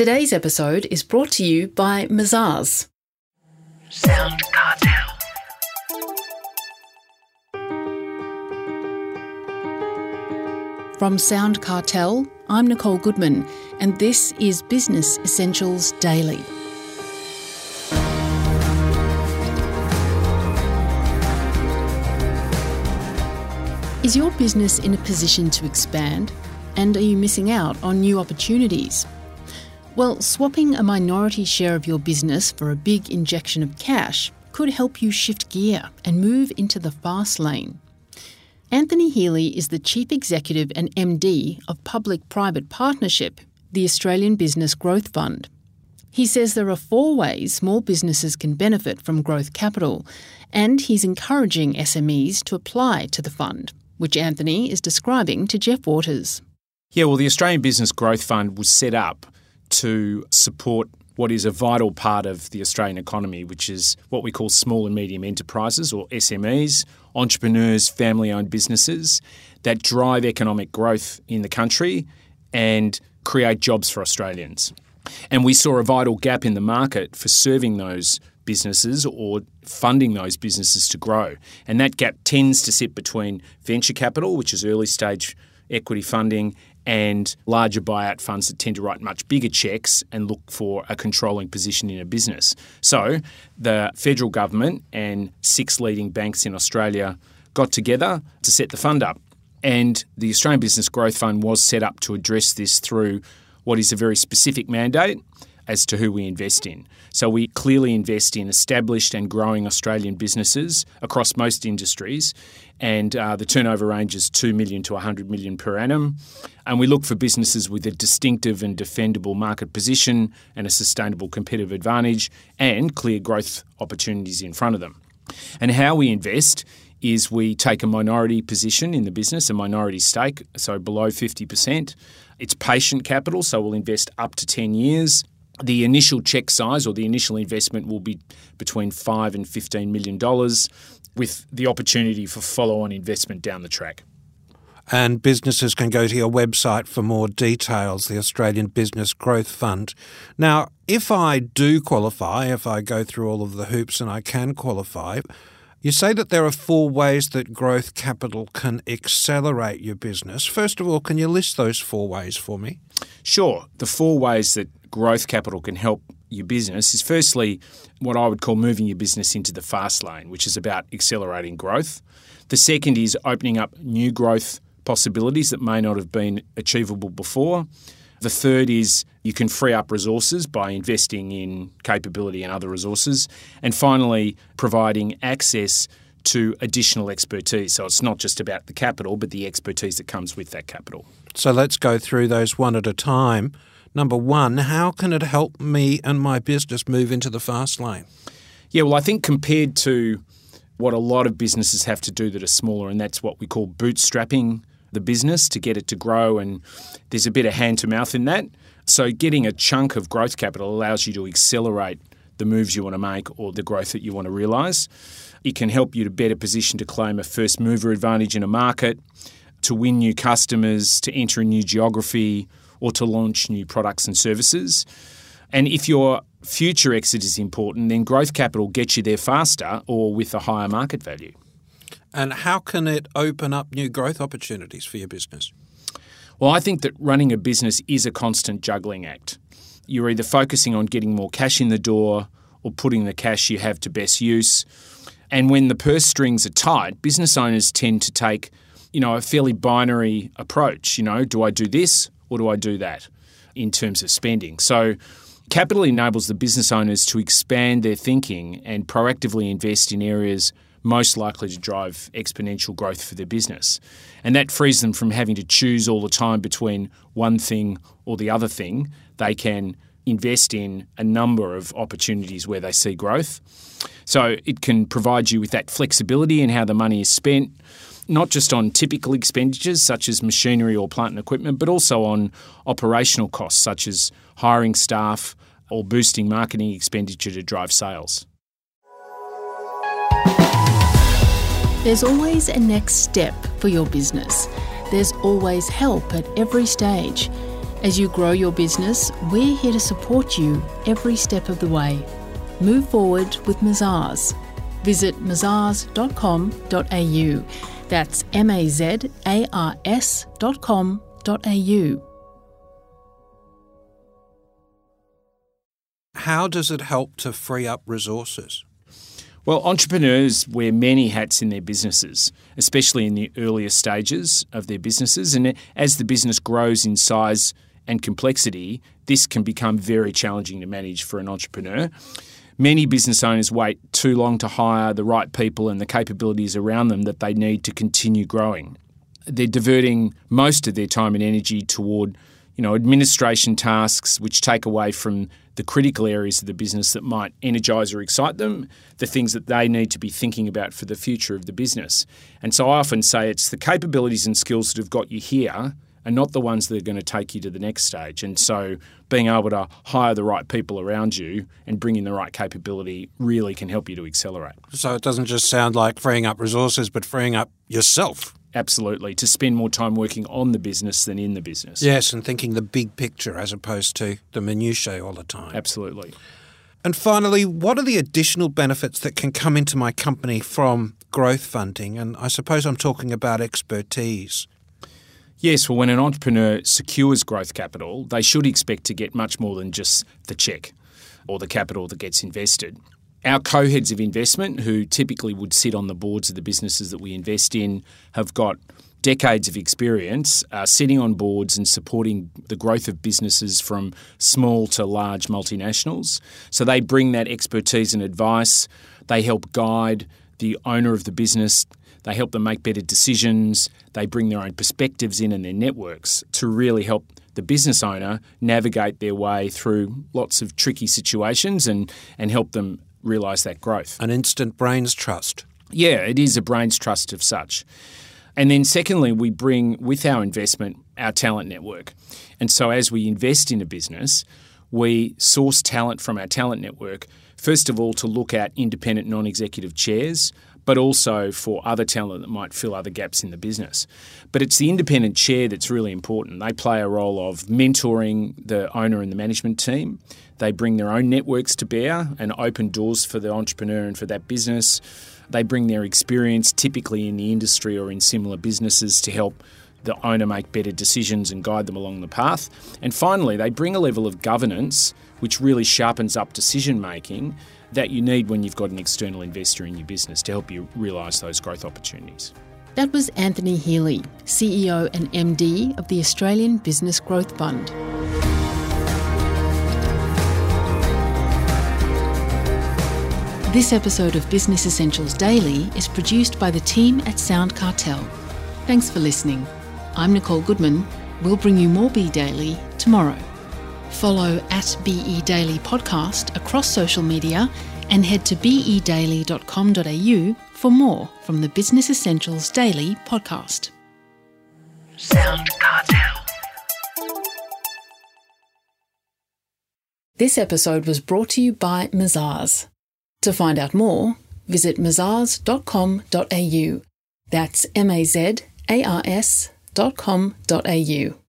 Today's episode is brought to you by Mazars. Sound Cartel. From Sound Cartel, I'm Nicole Goodman, and this is Business Essentials Daily. Is your business in a position to expand? And are you missing out on new opportunities? Well, swapping a minority share of your business for a big injection of cash could help you shift gear and move into the fast lane. Anthony Healy is the Chief Executive and MD of Public Private Partnership, the Australian Business Growth Fund. He says there are four ways small businesses can benefit from growth capital, and he's encouraging SMEs to apply to the fund which Anthony is describing to Jeff Waters. Yeah, well, the Australian Business Growth Fund was set up to support what is a vital part of the Australian economy, which is what we call small and medium enterprises or SMEs, entrepreneurs, family owned businesses that drive economic growth in the country and create jobs for Australians. And we saw a vital gap in the market for serving those businesses or funding those businesses to grow. And that gap tends to sit between venture capital, which is early stage equity funding, and larger buyout funds that tend to write much bigger checks and look for a controlling position in a business. So the federal government and six leading banks in Australia got together to set the fund up. And the Australian Business Growth Fund was set up to address this through what is a very specific mandate as to who we invest in. So we clearly invest in established and growing Australian businesses across most industries, and uh, the turnover range is 2 million to 100 million per annum. And we look for businesses with a distinctive and defendable market position and a sustainable competitive advantage and clear growth opportunities in front of them. And how we invest is we take a minority position in the business, a minority stake, so below 50%. It's patient capital, so we'll invest up to 10 years the initial check size or the initial investment will be between five and fifteen million dollars, with the opportunity for follow-on investment down the track. And businesses can go to your website for more details, the Australian Business Growth Fund. Now, if I do qualify, if I go through all of the hoops and I can qualify, you say that there are four ways that growth capital can accelerate your business. First of all, can you list those four ways for me? Sure. The four ways that growth capital can help your business is firstly what I would call moving your business into the fast lane, which is about accelerating growth. The second is opening up new growth possibilities that may not have been achievable before. The third is you can free up resources by investing in capability and other resources. And finally, providing access to additional expertise. So it's not just about the capital, but the expertise that comes with that capital. So let's go through those one at a time. Number one, how can it help me and my business move into the fast lane? Yeah, well, I think compared to what a lot of businesses have to do that are smaller, and that's what we call bootstrapping the business to get it to grow, and there's a bit of hand to mouth in that. So, getting a chunk of growth capital allows you to accelerate the moves you want to make or the growth that you want to realise. It can help you to better position to claim a first mover advantage in a market, to win new customers, to enter a new geography, or to launch new products and services. And if your future exit is important, then growth capital gets you there faster or with a higher market value. And how can it open up new growth opportunities for your business? Well, I think that running a business is a constant juggling act. You're either focusing on getting more cash in the door or putting the cash you have to best use. And when the purse strings are tight, business owners tend to take, you know, a fairly binary approach. You know, do I do this or do I do that in terms of spending? So, capital enables the business owners to expand their thinking and proactively invest in areas most likely to drive exponential growth for their business. And that frees them from having to choose all the time between one thing or the other thing. They can invest in a number of opportunities where they see growth. So it can provide you with that flexibility in how the money is spent not just on typical expenditures such as machinery or plant and equipment, but also on operational costs such as hiring staff or boosting marketing expenditure to drive sales. There's always a next step for your business. There's always help at every stage. As you grow your business, we're here to support you every step of the way. Move forward with Mazars. Visit mazars.com.au. That's M A Z A R S.com.au. How does it help to free up resources? Well, entrepreneurs wear many hats in their businesses, especially in the earlier stages of their businesses. And as the business grows in size and complexity, this can become very challenging to manage for an entrepreneur. Many business owners wait too long to hire the right people and the capabilities around them that they need to continue growing. They're diverting most of their time and energy toward you know, administration tasks which take away from the critical areas of the business that might energise or excite them, the things that they need to be thinking about for the future of the business. And so I often say it's the capabilities and skills that have got you here and not the ones that are going to take you to the next stage. And so being able to hire the right people around you and bring in the right capability really can help you to accelerate. So it doesn't just sound like freeing up resources, but freeing up yourself. Absolutely, to spend more time working on the business than in the business. Yes, and thinking the big picture as opposed to the minutiae all the time. Absolutely. And finally, what are the additional benefits that can come into my company from growth funding? And I suppose I'm talking about expertise. Yes, well, when an entrepreneur secures growth capital, they should expect to get much more than just the check or the capital that gets invested our co heads of investment, who typically would sit on the boards of the businesses that we invest in, have got decades of experience uh, sitting on boards and supporting the growth of businesses from small to large multinationals. So they bring that expertise and advice. They help guide the owner of the business. They help them make better decisions. They bring their own perspectives in and their networks to really help the business owner navigate their way through lots of tricky situations and, and help them realise that growth. An instant brains trust. Yeah, it is a brains trust of such. And then, secondly, we bring with our investment our talent network. And so, as we invest in a business, we source talent from our talent network, first of all, to look at independent non executive chairs, but also for other talent that might fill other gaps in the business. But it's the independent chair that's really important. They play a role of mentoring the owner and the management team. They bring their own networks to bear and open doors for the entrepreneur and for that business. They bring their experience, typically in the industry or in similar businesses, to help the owner make better decisions and guide them along the path. And finally, they bring a level of governance which really sharpens up decision making that you need when you've got an external investor in your business to help you realise those growth opportunities. That was Anthony Healy, CEO and MD of the Australian Business Growth Fund. This episode of Business Essentials Daily is produced by the team at Sound Cartel. Thanks for listening. I'm Nicole Goodman. We'll bring you more Be Daily tomorrow. Follow at BE Daily Podcast across social media and head to bedaily.com.au for more from the Business Essentials Daily podcast. Sound Cartel. This episode was brought to you by Mazars. To find out more, visit mazars.com.au. That's M A Z A R S dot com dot au.